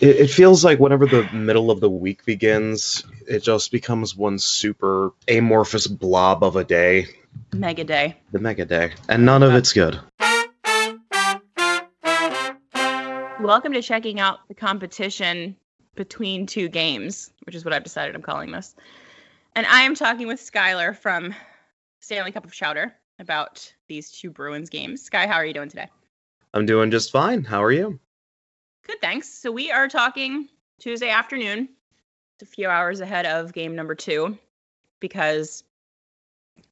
It, it feels like whenever the middle of the week begins, it just becomes one super amorphous blob of a day. Mega day. The mega day. And none of it's good. Welcome to checking out the competition between two games, which is what I've decided I'm calling this. And I am talking with Skylar from Stanley Cup of Chowder about these two Bruins games. Sky, how are you doing today? I'm doing just fine. How are you? Good, thanks. So we are talking Tuesday afternoon. It's a few hours ahead of game number two because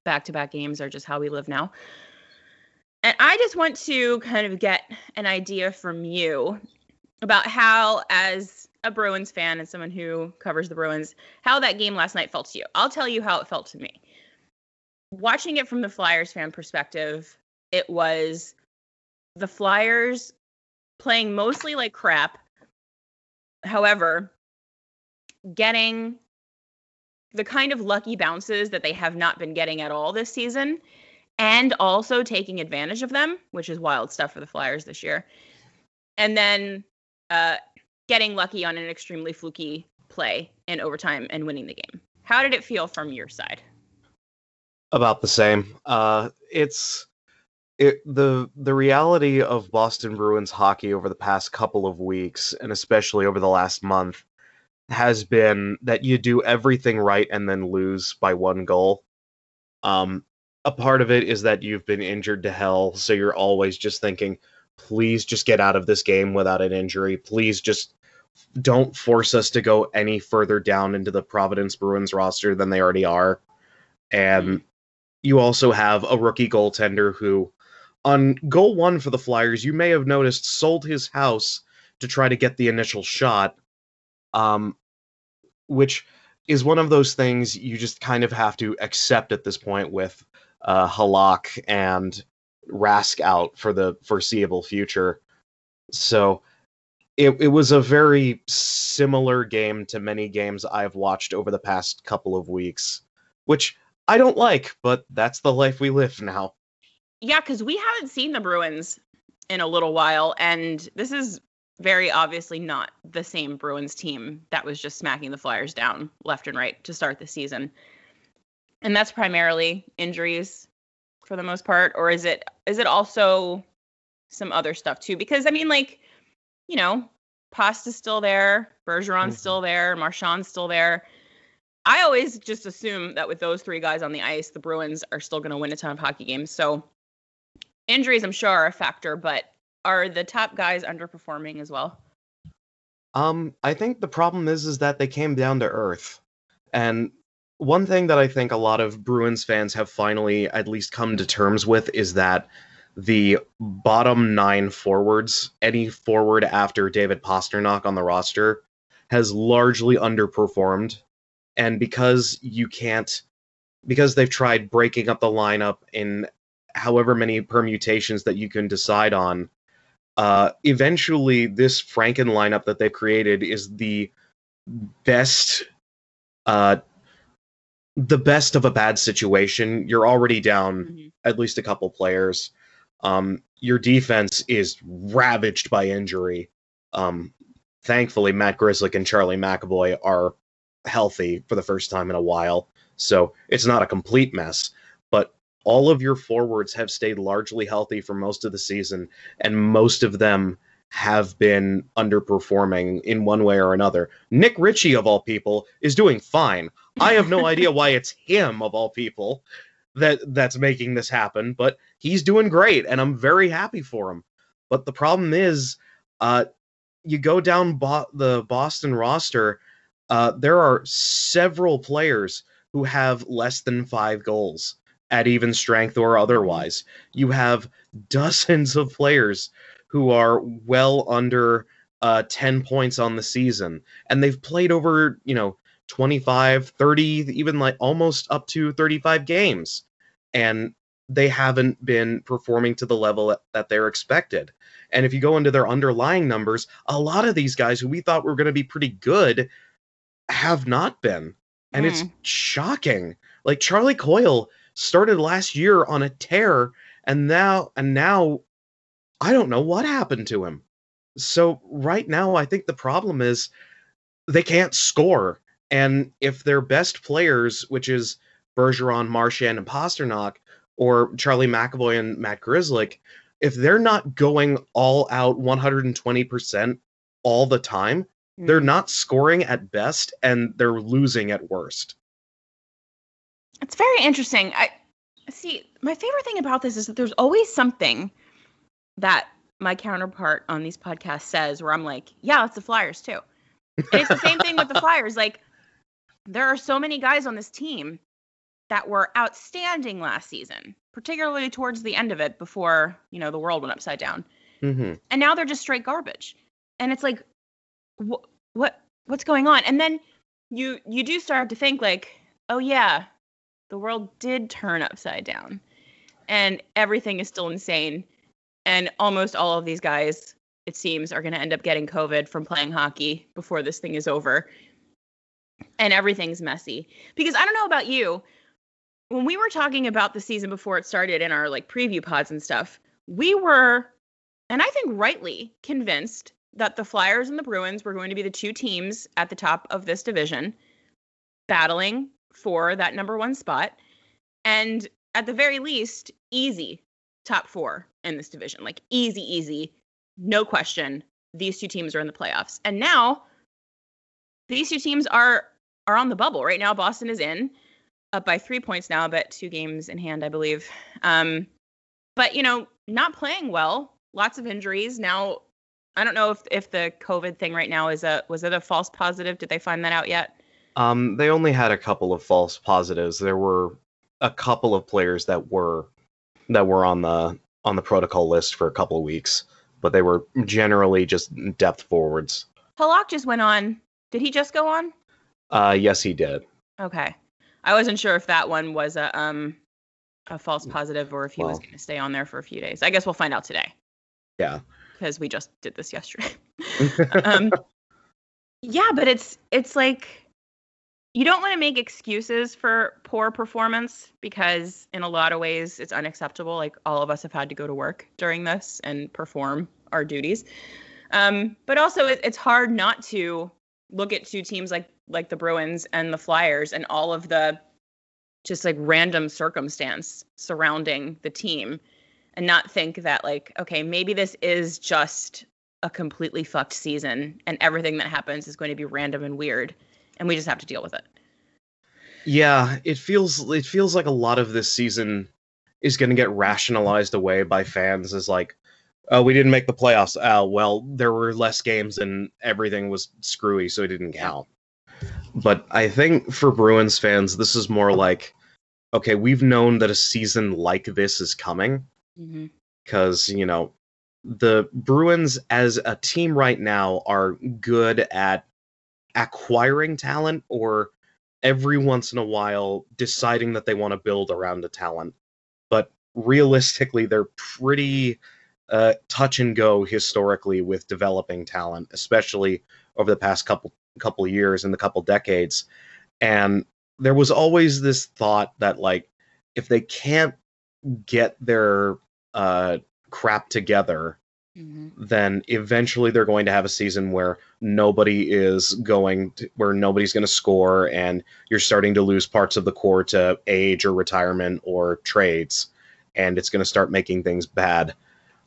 back to back games are just how we live now. And I just want to kind of get an idea from you about how, as a Bruins fan and someone who covers the Bruins, how that game last night felt to you. I'll tell you how it felt to me. Watching it from the Flyers fan perspective, it was the Flyers playing mostly like crap. However, getting the kind of lucky bounces that they have not been getting at all this season and also taking advantage of them, which is wild stuff for the Flyers this year. And then uh, getting lucky on an extremely fluky play in overtime and winning the game. How did it feel from your side? About the same. Uh, it's it, the the reality of Boston Bruins hockey over the past couple of weeks, and especially over the last month, has been that you do everything right and then lose by one goal. Um, a part of it is that you've been injured to hell, so you're always just thinking, please just get out of this game without an injury. Please just don't force us to go any further down into the Providence Bruins roster than they already are. And you also have a rookie goaltender who on goal one for the Flyers, you may have noticed sold his house to try to get the initial shot, um, which is one of those things you just kind of have to accept at this point with uh, Halak and Rask out for the foreseeable future. So it, it was a very similar game to many games I've watched over the past couple of weeks, which I don't like, but that's the life we live now. Yeah, because we haven't seen the Bruins in a little while, and this is very obviously not the same Bruins team that was just smacking the Flyers down left and right to start the season. And that's primarily injuries for the most part, or is it is it also some other stuff too? Because I mean, like, you know, Pasta's still there, Bergeron's mm-hmm. still there, Marchand's still there. I always just assume that with those three guys on the ice, the Bruins are still going to win a ton of hockey games. So injuries, I'm sure, are a factor, but are the top guys underperforming as well? Um, I think the problem is is that they came down to earth. And one thing that I think a lot of Bruins fans have finally at least come to terms with is that the bottom nine forwards, any forward after David Pastrnak on the roster, has largely underperformed. And because you can't, because they've tried breaking up the lineup in however many permutations that you can decide on. Uh, eventually, this Franken lineup that they created is the best, uh, the best of a bad situation. You're already down mm-hmm. at least a couple players. Um, your defense is ravaged by injury. Um, thankfully, Matt Grzelcyk and Charlie McAvoy are healthy for the first time in a while, so it's not a complete mess all of your forwards have stayed largely healthy for most of the season, and most of them have been underperforming in one way or another. Nick Ritchie, of all people, is doing fine. I have no idea why it's him, of all people, that that's making this happen, but he's doing great, and I'm very happy for him. But the problem is, uh, you go down bo- the Boston roster, uh, there are several players who have less than five goals at even strength or otherwise. You have dozens of players who are well under uh, 10 points on the season, and they've played over, you know, 25, 30, even like almost up to 35 games. And they haven't been performing to the level that they're expected. And if you go into their underlying numbers, a lot of these guys who we thought were going to be pretty good have not been. And mm. it's shocking. Like Charlie Coyle started last year on a tear and now and now I don't know what happened to him. So right now, I think the problem is they can't score. And if their best players, which is Bergeron, Marchand, and Pastrnak, or Charlie McAvoy and Matt Grzelcyk, if they're not going all out 120% all the time, they're Mm. not scoring at best and they're losing at worst. It's very interesting. I see. My favorite thing about this is that there's always something that my counterpart on these podcasts says where I'm like, yeah, it's the Flyers too. And it's the same thing with the Flyers. Like, there are so many guys on this team that were outstanding last season, particularly towards the end of it before, you know, the world went upside down. hmm And now they're just straight garbage. And it's like, wh- what what's going on? And then you you do start to think like, oh yeah, the world did turn upside down. And everything is still insane. And almost all of these guys, it seems, are going to end up getting COVID from playing hockey before this thing is over. And everything's messy. Because I don't know about you, when we were talking about the season before it started in our like preview pods and stuff, we were, and I think rightly, convinced that the Flyers and the Bruins were going to be the two teams at the top of this division battling for that number one spot. And at the very least, easy top four in this division. Like easy, easy, no question. These two teams are in the playoffs. And now these two teams are are on the bubble. Right now, Boston is in, up by three points now, but two games in hand, I believe. Um, but you know, not playing well, lots of injuries. Now I don't know if if the COVID thing right now is a was it a false positive? Did they find that out yet? Um, they only had a couple of false positives. There were a couple of players that were that were on the on the protocol list for a couple of weeks, but they were generally just depth forwards. Halak just went on. Did he just go on? Uh, yes, he did. Okay. I wasn't sure if that one was a um a false positive or if he was going to stay on there for a few days. I guess we'll find out today Yeah. because we just did this yesterday. um, yeah, but it's it's like you don't want to make excuses for poor performance because in a lot of ways it's unacceptable. Like all of us have had to go to work during this and perform our duties. Um, but also it, it's hard not to look at two teams like like the Bruins and the Flyers and all of the just like random circumstance surrounding the team and not think that like okay maybe this is just a completely fucked season and everything that happens is going to be random and weird and we just have to deal with it Yeah, it feels it feels like a lot of this season is going to get rationalized away by fans as like, oh, we didn't make the playoffs. Oh, well, there were less games and everything was screwy, so it didn't count. But I think for Bruins fans, this is more like, okay, we've known that a season like this is coming mm-hmm. because you know the Bruins as a team right now are good at acquiring talent or every once in a while deciding that they want to build around a talent. But realistically, they're pretty uh, touch and go historically with developing talent, especially over the past couple couple years and the couple decades. And there was always this thought that like if they can't get their uh, crap together, Mm-hmm. then eventually they're going to have a season where nobody is going to, where nobody's going to score and you're starting to lose parts of the core to age or retirement or trades and it's going to start making things bad.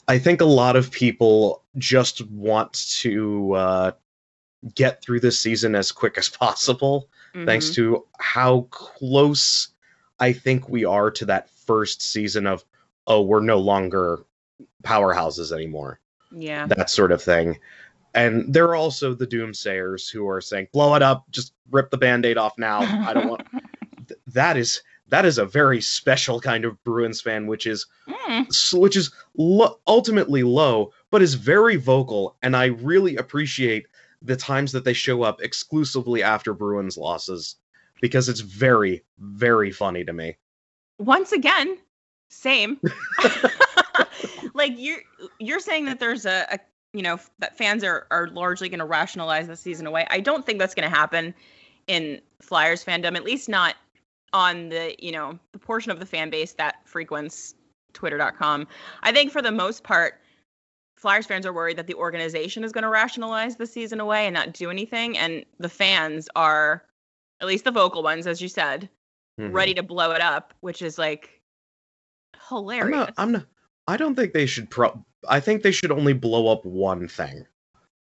I think a lot of people just want to uh, get through this season as quick as possible thanks to how close I think we are to that first season of oh we're no longer powerhouses anymore. Yeah. That sort of thing. And there are also the doomsayers who are saying blow it up. Just rip the band-aid off now. I don't want Th- that is that is a very special kind of bruins fan which is Mm. which is lo- ultimately low but is very vocal. And i really appreciate the times that they show up exclusively after bruins losses because it's very very funny to me. Once again same like you're you're saying that there's a, a you know that fans are are largely going to rationalize the season away i don't think that's going to happen in flyers fandom at least not on the you know the portion of the fan base that frequents twitter.com i think for the most part Flyers fans are worried that the organization is going to rationalize the season away and not do anything, and the fans are, at least the vocal ones, as you said, Mhm. ready to blow it up, which is like I'm hilarious. not. I'm not. I don't think they should. Pro. I think they should only blow up one thing,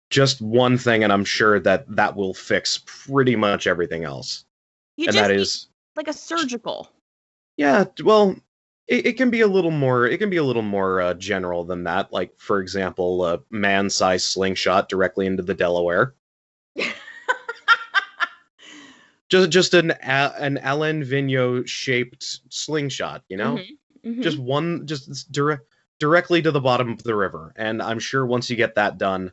just one thing, and I'm sure that that will fix pretty much everything else. you and that like a surgical. yeah. Well, it, it can be a little more. It can be a little more uh, general than that. Like, for example, a man-sized slingshot directly into the Delaware. Just, just an an Alain Vigneault shaped slingshot. You know. Mhm, mhm. just one just direct directly to the bottom of the river and i'm sure once you get that done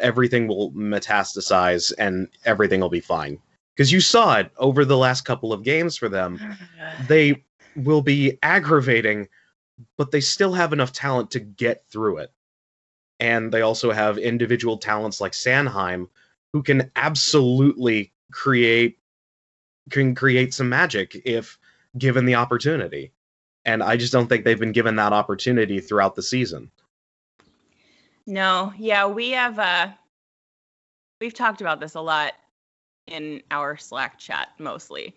everything will metastasize and everything will be fine. Because you saw it over the last couple of games for them. They will be aggravating but they still have enough talent to get through it. And they also have individual talents like sanheim who can absolutely create can create some magic if given the opportunity and I just don't think they've been given that opportunity throughout the season. No, yeah, we have uh we've talked about this a lot in our Slack chat mostly.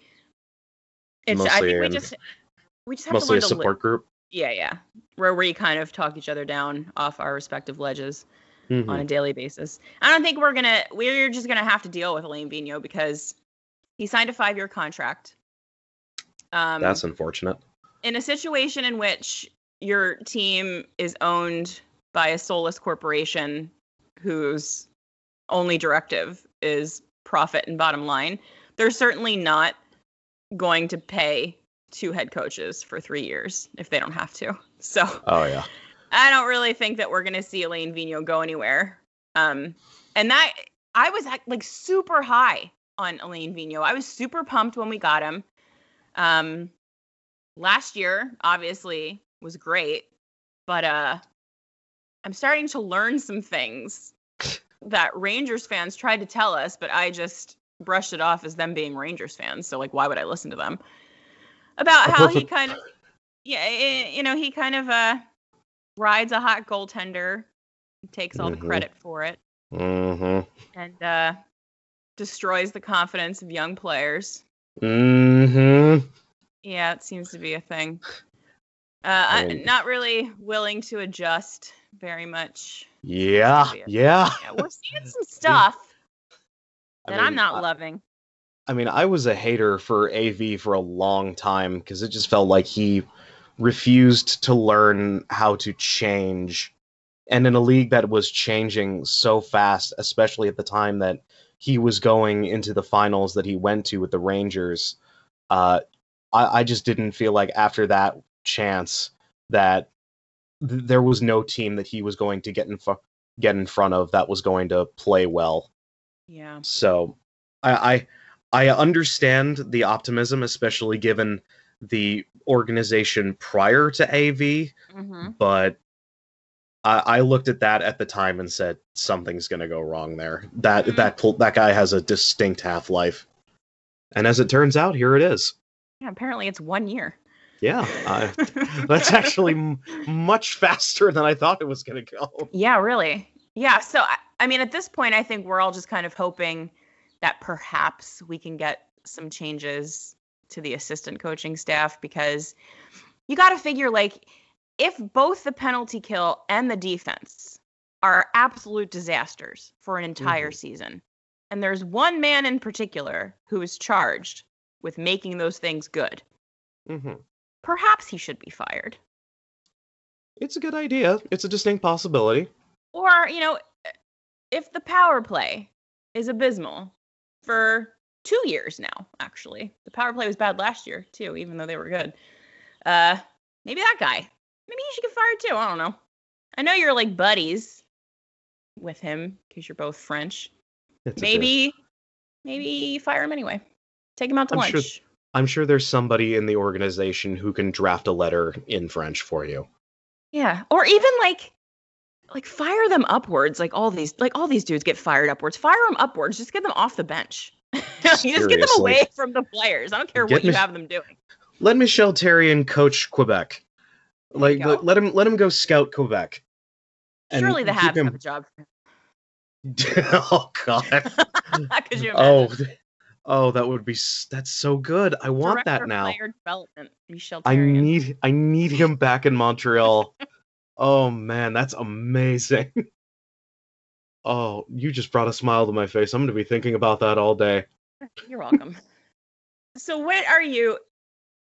It's I Mostly think we just we just have Mostly a to learn to li- support group. Yeah, yeah. Where we kind of talk each other down off our respective ledges Mhm. on a daily basis. I don't think we're gonna we're just gonna have to deal with Alain Vigneault because he signed a five year contract. Um That's unfortunate. In a situation in which your team is owned by a soulless corporation whose only directive is profit and bottom line, they're certainly not going to pay two head coaches for three years if they don't have to. So Oh yeah. I don't really think that we're going to see Alain Vigneault go anywhere. Um, and that I was like super high on Alain Vigneault. I was super pumped when we got him. Um, last year, obviously, was great, but uh, I'm starting to learn some things that Rangers fans tried to tell us, but I just brushed it off as them being Rangers fans. So like, why would I listen to them? About how he kind of, yeah, eh, you know, he kind of uh rides a hot goaltender, takes all Mhm. the credit for it, Mm-hmm. and uh, destroys the confidence of young players. Mm-hmm. Yeah, it seems to be a thing. Uh, I I not really willing to adjust very much. Yeah. Yeah. Yeah, we're seeing some stuff I that mean, I'm not I- loving. I mean, I was a hater for AV for a long time because it just felt like he refused to learn how to change. And in a league that was changing so fast, especially at the time that he was going into the finals that he went to with the Rangers, uh, I, I just didn't feel like after that chance that th- there was no team that he was going to get in fu- get in front of that was going to play well. Yeah. So I, I I understand the optimism, especially given the organization prior to AV, hmm but I, I looked at that at the time and said something's gonna go wrong there. That Mhm. that that guy has a distinct half life, and as it turns out, here it is. Yeah. Apparently, it's one year. Yeah, I, that's actually m- much faster than I thought it was gonna go. Yeah, really. Yeah. So, I, I mean, at this point, I think we're all just kind of hoping that perhaps we can get some changes to the assistant coaching staff because you got to figure like if both the penalty kill and the defense are absolute disasters for an entire Mhm. season, and there's one man in particular who is charged with making those things good, hmm perhaps he should be fired. It's a good idea. It's a distinct possibility. Or, you know, if the power play is abysmal for two years now, actually. The power play was bad last year, too, even though they were good. Uh, maybe that guy. Maybe he should get fired, too. I don't know. I know you're like buddies with him because you're both French. It's Maybe, maybe fire him anyway. Take him out to I'm lunch. sure- I'm sure there's somebody in the organization who can draft a letter in French for you. Yeah, or even like like fire them upwards. Like all these like all these dudes get fired upwards. Fire them upwards. Just get them off the bench. you just get them away from the players. I don't care Get what you have them doing. Let Michel Therrien coach Quebec. There Like let, let him let him go scout Quebec. Surely the Habs him- have a job oh God. Could you oh, oh, that would be that's so good. I want Director that now. Player development, Michel I Therrien. need I need him back in Montreal. oh man, that's amazing. oh, you just brought a smile to my face. I'm gonna be thinking about that all day. You're welcome. so, what are you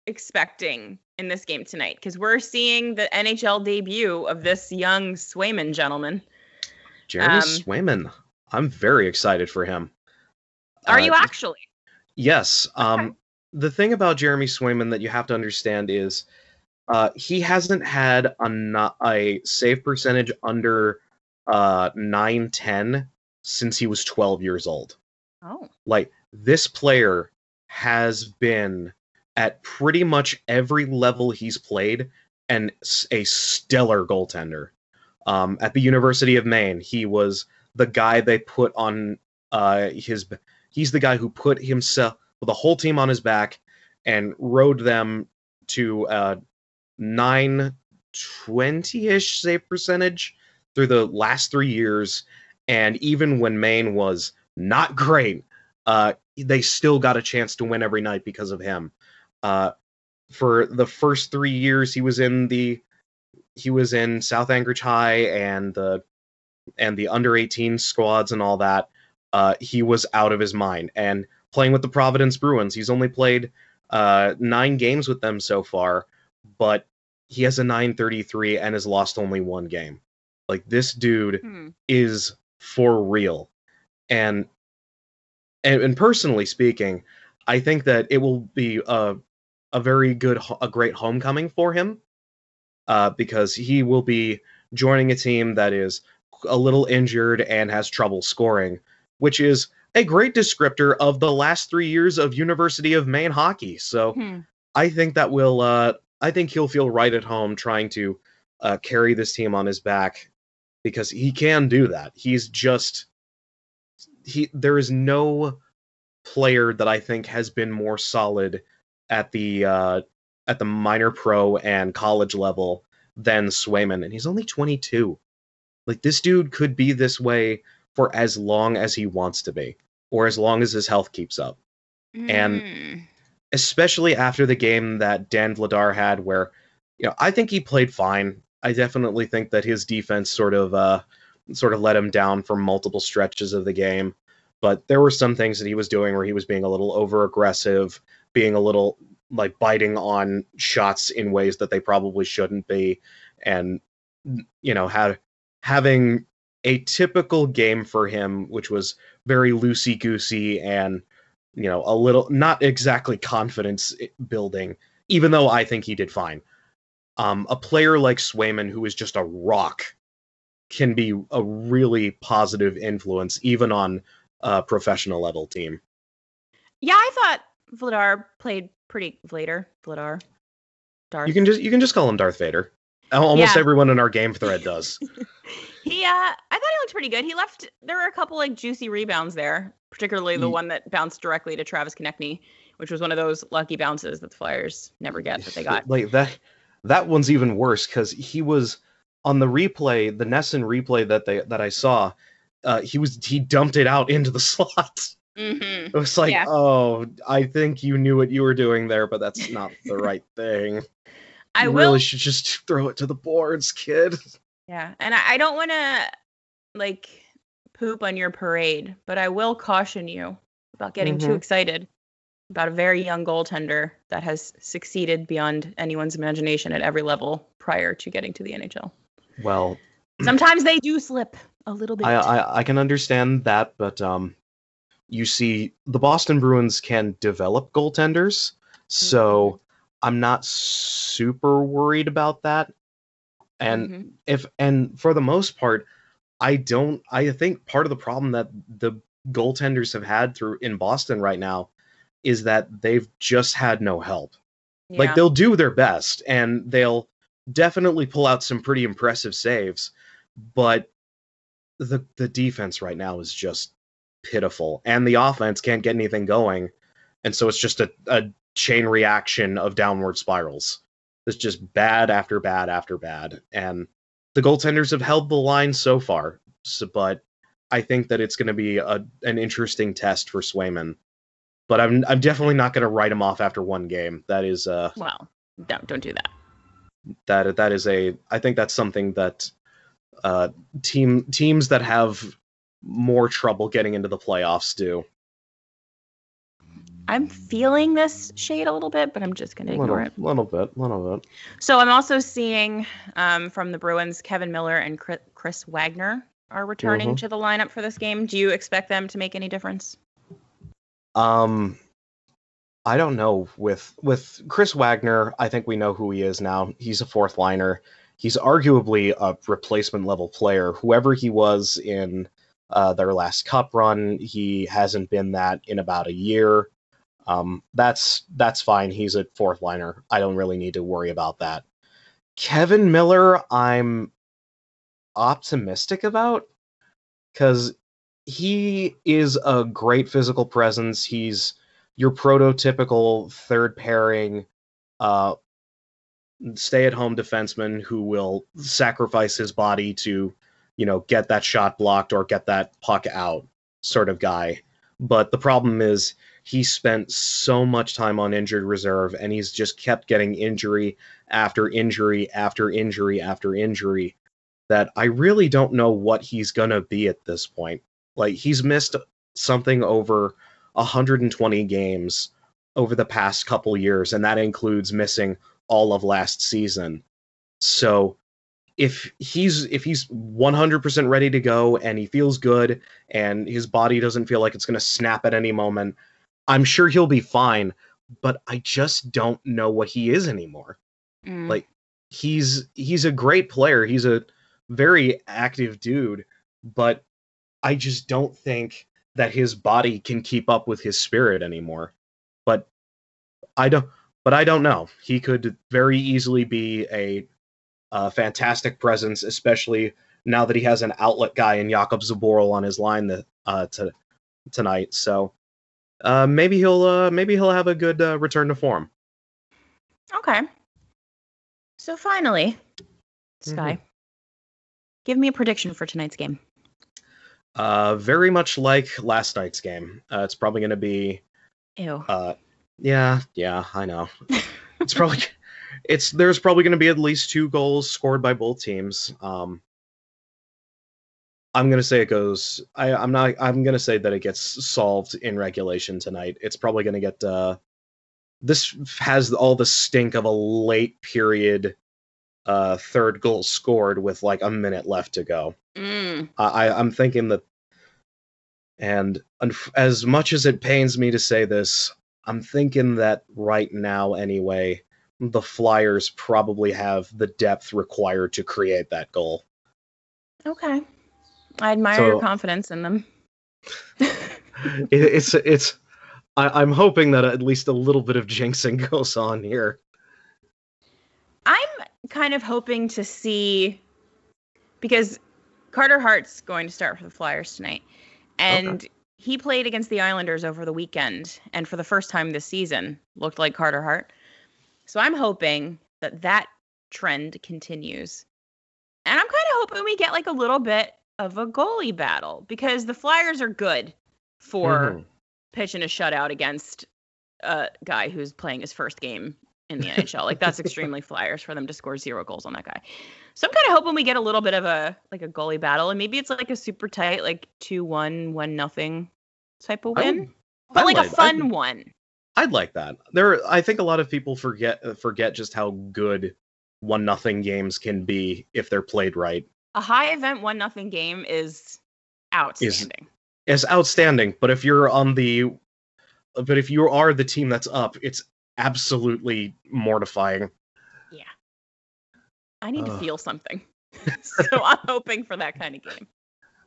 expecting in this game tonight? Because we're seeing the NHL debut of this young Swayman gentleman. Jeremy Um, Swayman. I'm very excited for him. Are Uh, you actually? Yes. Um, the thing about Jeremy Swayman that you have to understand is uh, he hasn't had a, a save percentage under uh, 910 since he was 12 years old. Oh, Like, this player has been at pretty much every level he's played and a stellar goaltender. Um, at the University of Maine, he was the guy they put on uh, his. He's the guy who put himself, with the whole team on his back, and rode them to uh, 920-ish save percentage through the last three years. And even when Maine was not great, uh, they still got a chance to win every night because of him. Uh, for the first three years, he was in the he was in South Anchorage High and the and the under 18 squads and all that. Uh, he was out of his mind and playing with the Providence Bruins. He's only played uh, nine games with them so far, but he has a 933 and has lost only one game. Like this dude hmm. is for real. And, and and personally speaking, I think that it will be a a very good a great homecoming for him uh, because he will be joining a team that is a little injured and has trouble scoring, which is a great descriptor of the last 3 years of University of Maine hockey. So, Hmm. I think that will uh I think he'll feel right at home trying to uh, carry this team on his back because he can do that. He's just he there is no player that I think has been more solid at the uh at the minor pro and college level than Swayman and he's only 22. Like this dude could be this way for as long as he wants to be or as long as his health keeps up And- Hmm. especially after the game that Dan Vladar had, where you know I think he played fine. I definitely think that his defense sort of uh, sort of let him down for multiple stretches of the game. But there were some things that he was doing where he was being a little over aggressive, being a little like biting on shots in ways that they probably shouldn't be, and you know had having a typical game for him, which was very loosey goosey and you know, a little not exactly confidence building, even though I think he did fine. Um, a player like Swayman, who is just a rock, can be a really positive influence, even on a professional level team. Yeah, I thought Vladar played pretty Vladar. Vladar. Darth. You can just you can just call him Darth Vader. Al- Almost Yeah. everyone in our game thread does. He, uh, I thought he looked pretty good. He left. There were a couple like juicy rebounds there, particularly the Ye- one that bounced directly to Travis Konecny, which was one of those lucky bounces that the Flyers never get that they got. like that that one's even worse because he was on the replay, the NESN replay that they that I saw. Uh, he was he dumped it out into the slot. Mm-hmm. It was like, Yeah. oh, I think you knew what you were doing there, but that's not the right thing. I you will. really should just throw it to the boards, kid. Yeah, and I, I don't want to like poop on your parade, but I will caution you about getting too Mhm. excited about a very young goaltender that has succeeded beyond anyone's imagination at every level prior to getting to the NHL. Well, Sometimes they do slip a little bit. I, I I can understand that, but um, you see, the Boston Bruins can develop goaltenders, so I'm not super worried about that. And Mhm. if and for the most part, I don't. I think part of the problem that the goaltenders have had through in Boston right now is that they've just had no help. Like they'll do their best and they'll definitely pull out some pretty impressive saves, but the the defense right now is just pitiful and the offense can't get anything going. And so it's just a, a chain reaction of downward spirals. It's just bad after bad after bad. And the goaltenders have held the line so far, so, but I think that it's going to be a, an interesting test for Swayman. But I'm I'm definitely not going to write him off after one game. That is uh Well, don't don't do that. that that is a I think that's something that uh team teams that have more trouble getting into the playoffs do. I'm feeling this shade a little bit, but I'm just going to ignore little, it. little bit, a little bit. So I'm also seeing um, from the Bruins, Kevan Miller and Chris Wagner are returning Mhm. to the lineup for this game. Do you expect them to make any difference? Um, I don't know. With with Chris Wagner, I think we know who he is now. He's a fourth liner. He's arguably a replacement level player. Whoever he was in uh, their last cup run, he hasn't been that in about a year. Um, that's that's fine. He's a fourth liner. I don't really need to worry about that. Kevan Miller, I'm optimistic about because he is a great physical presence. He's your prototypical third pairing, uh, stay at home defenseman who will sacrifice his body to, you know, get that shot blocked or get that puck out sort of guy. But the problem is he spent so much time on injured reserve and he's just kept getting injury after injury after injury after injury that I really don't know what he's going to be at this point. Like he's missed something over 120 games over the past couple years and that includes missing all of last season. So if he's if he's 100% ready to go and he feels good and his body doesn't feel like it's going to snap at any moment, I'm sure he'll be fine, but I just don't know what he is anymore Mm. Like, he's he's a great player. He's a very active dude, but I just don't think that his body can keep up with his spirit anymore. But I don't but I don't know. He could very easily be a, a fantastic presence, especially now that he has an outlet guy in Jakub Zboril on his line that, uh, to, tonight. So uh, maybe he'll uh, maybe he'll have a good uh, return to form. Okay. So finally, Sky, Mm-hmm. give me a prediction for tonight's game. Uh, very much like last night's game. Uh, it's probably going to be. Ew. Uh, yeah, yeah, I know. It's probably. It's there's probably going to be at least two goals scored by both teams. Um, I'm gonna say it goes. I, I'm not. I'm gonna say that it gets solved in regulation tonight. It's probably gonna get. Uh, this has all the stink of a late period, uh, third goal scored with like a minute left to go. Mm. I, I'm thinking that, and unf- as much as it pains me to say this, I'm thinking that right now, anyway, the Flyers probably have the depth required to create that goal. Okay. I admire So- your confidence in them. It, it's it's. I, I'm hoping that at least a little bit of jinxing goes on here. I'm kind of hoping to see because Carter Hart's going to start for the Flyers tonight. And he played against the Islanders over the weekend and for the first time this season looked like Carter Hart. So I'm hoping that that trend continues. And I'm kind of hoping we get like a little bit of a goalie battle because the Flyers are good for Mhm. pitching a shutout against a guy who's playing his first game in the NHL. Like that's extremely Flyers for them to score zero goals on that guy. So I'm kind of hoping we get a little bit of a like a goalie battle, and maybe it's like a super tight, like two one one nothing type of win, would- but I'd like a like- I'd- fun one. I'd like that. There, I think a lot of people forget forget just how good one nothing games can be if they're played right. A high event one nothing game is outstanding. It's outstanding, but if you're on the, but if you are the team that's up, it's absolutely mortifying. Yeah. I need to feel something, so I'm hoping for that kind of game.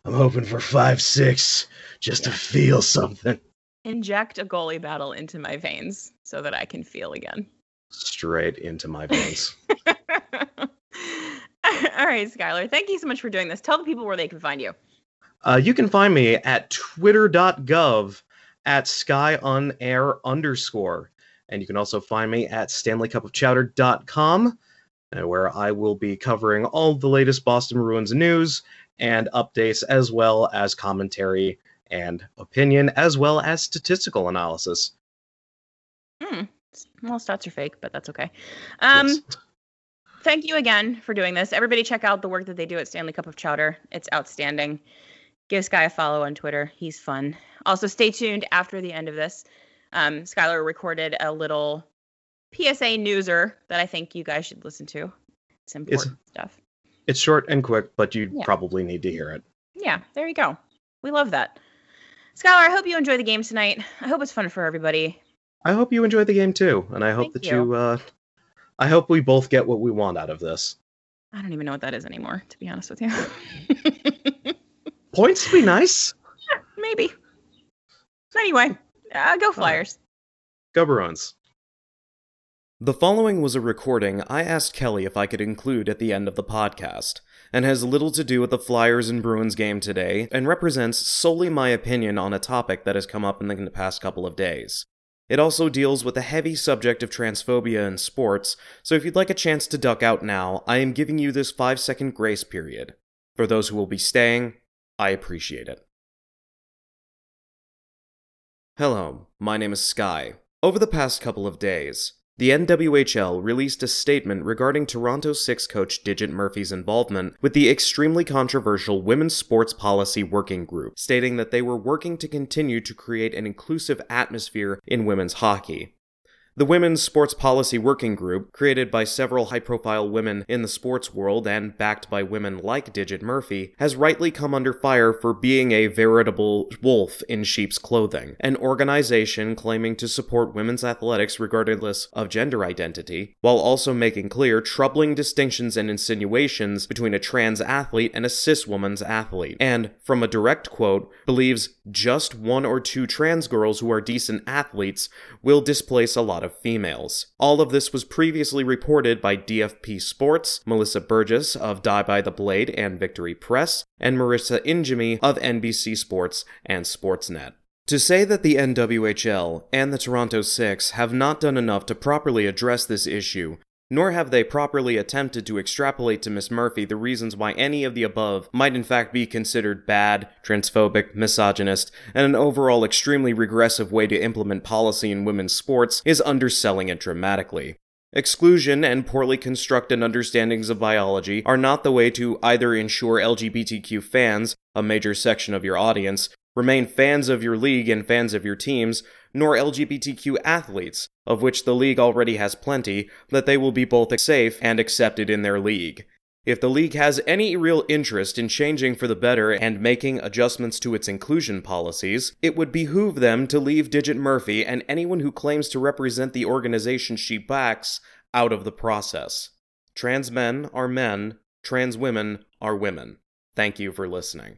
I'm hoping for five six just to feel something. Inject a goalie battle into my veins so that I can feel again. Straight into my veins. All right, Skylar. Thank you so much for doing this. Tell the people where they can find you. Uh, you can find me at twitter.gov at skyonair underscore. And you can also find me at stanleycupofchowder.com. uh, where I will be covering all the latest Boston Bruins news and updates, as well as commentary and opinion, as well as statistical analysis. Hmm. Well, stats are fake, but that's okay. Um, Yes. Thank you again for doing this. Everybody, check out the work that they do at Stanley Cup of Chowder. It's outstanding. Give Sky a follow on Twitter. He's fun. Also, stay tuned after the end of this. Um, Skylar recorded a little PSA newser that I think you guys should listen to. It's important stuff. It's short and quick, but you Yeah. probably need to hear it. Yeah, there you go. We love that. Skylar, I hope you enjoy the game tonight. I hope it's fun for everybody. I hope you enjoy the game too, and I hope Thank that you. you. uh, I hope we both get what we want out of this. I don't even know what that is anymore, to be honest with you. Points would be nice. Maybe. Anyway, uh, go Flyers. Go Bruins. The following was a recording I asked Kelly if I could include at the end of the podcast, and has little to do with the Flyers and Bruins game today, and represents solely my opinion on a topic that has come up in the past couple of days. It also deals with the heavy subject of transphobia in sports, so if you'd like a chance to duck out now, I am giving you this 5 second grace period. For those who will be staying, I appreciate it. Hello, my name is Sky. Over the past couple of days, the NWHL released a statement regarding Toronto Six coach Digit Murphy's involvement with the extremely controversial Women's Sports Policy Working Group, stating that they were working to continue to create an inclusive atmosphere in women's hockey. The Women's Sports Policy Working Group, created by several high profile women in the sports world and backed by women like Digit Murphy, has rightly come under fire for being a veritable wolf in sheep's clothing. An organization claiming to support women's athletics regardless of gender identity, while also making clear troubling distinctions and insinuations between a trans athlete and a cis woman's athlete. And, from a direct quote, believes just one or two trans girls who are decent athletes will displace a lot of females. All of this was previously reported by DFP Sports, Melissa Burgess of Die by the Blade and Victory Press, and Marissa Ingemi of NBC Sports and Sportsnet. To say that the NWHL and the Toronto Six have not done enough to properly address this issue, nor have they properly attempted to extrapolate to Miss Murphy the reasons why any of the above might in fact be considered bad, transphobic, misogynist, and an overall extremely regressive way to implement policy in women's sports is underselling it dramatically. Exclusion and poorly constructed understandings of biology are not the way to either ensure LGBTQ fans, a major section of your audience, remain fans of your league and fans of your teams, nor LGBTQ athletes, of which the league already has plenty, that they will be both safe and accepted in their league. If the league has any real interest in changing for the better and making adjustments to its inclusion policies, it would behoove them to leave Digit Murphy and anyone who claims to represent the organization she backs out of the process. Trans men are men, trans women are women. Thank you for listening.